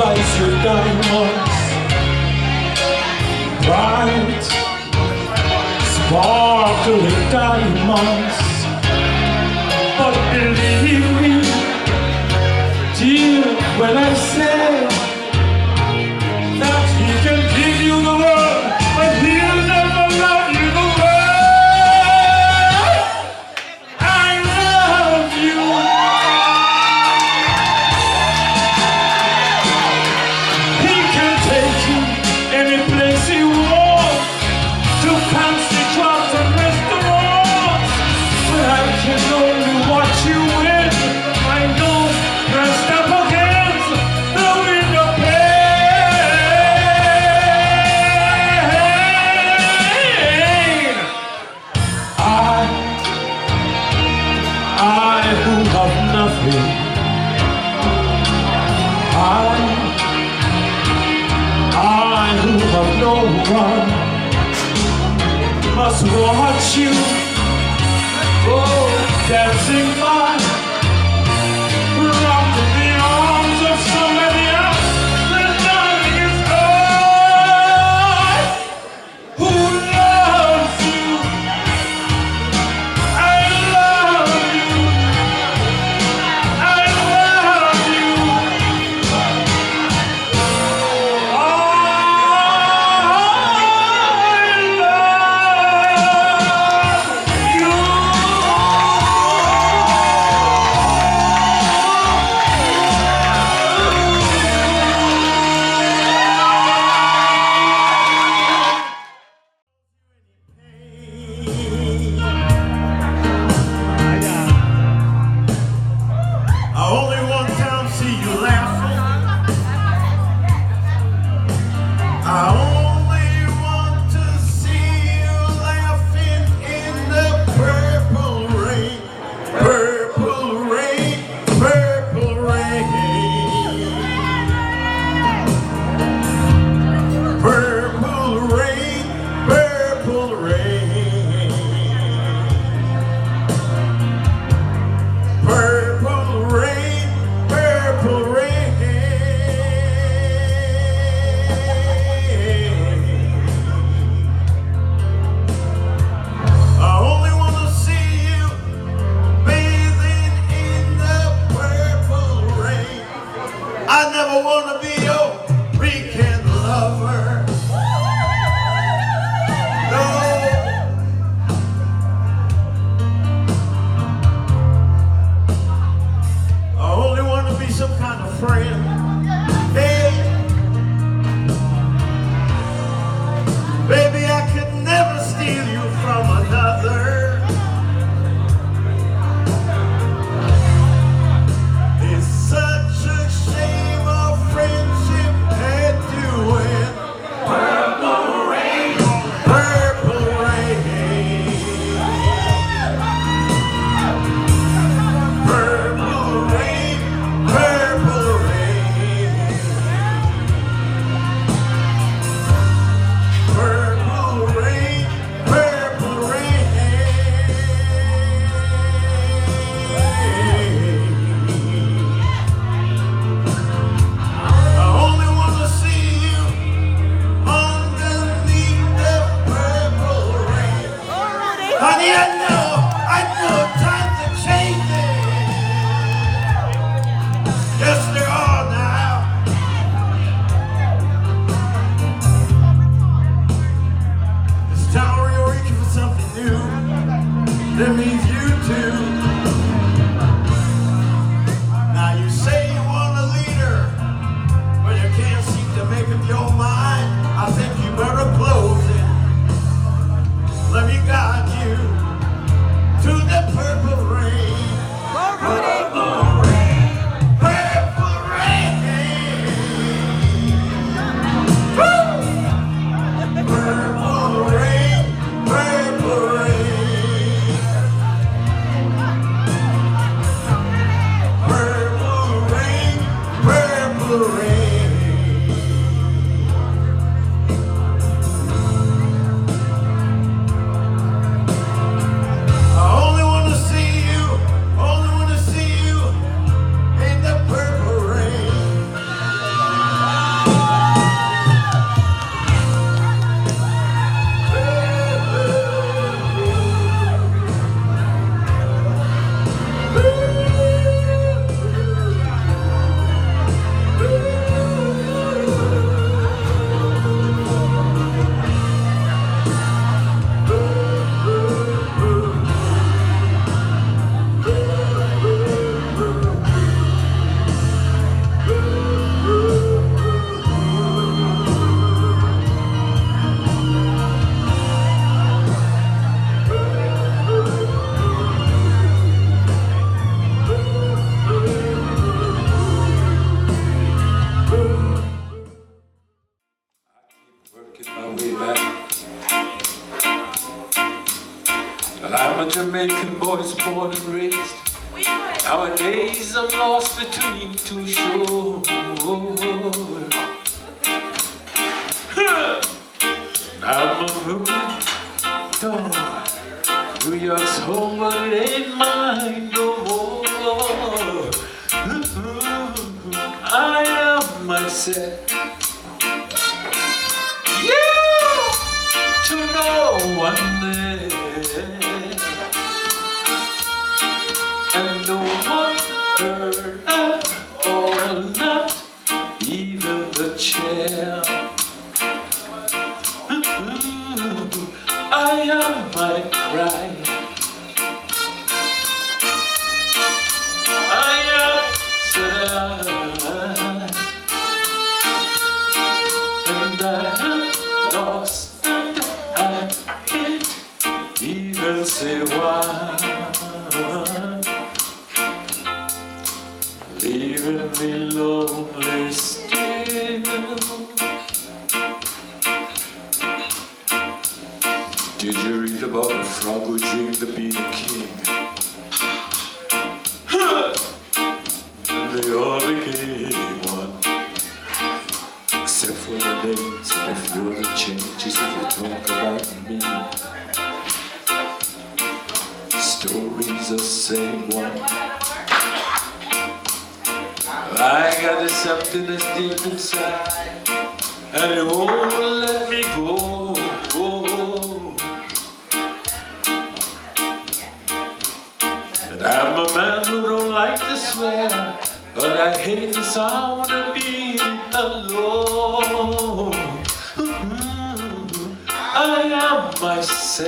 place you've Bright Sparkling diamonds. But believe me Dear when I say no one must watch you, oh, dancing by.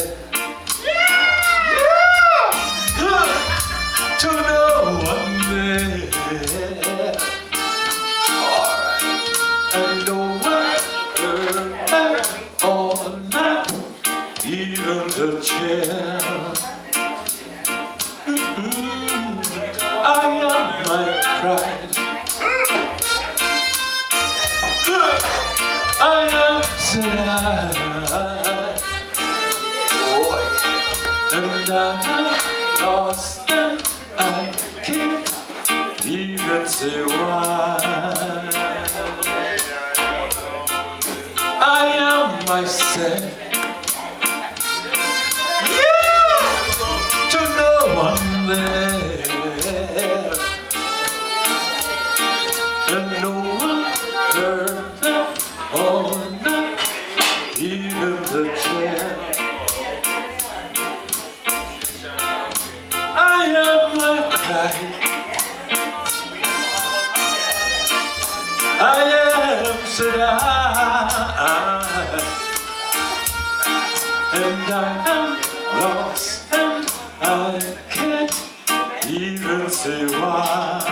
예! 예! 저 나왔네 I am Shaddai. And I am lost and I can't even say why.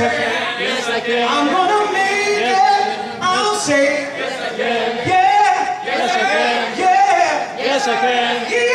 Yes, I can. I'm gonna make it. I'll say. Yes, I can. Yeah. Yes, I can. Yeah. Yes, I can. Yeah.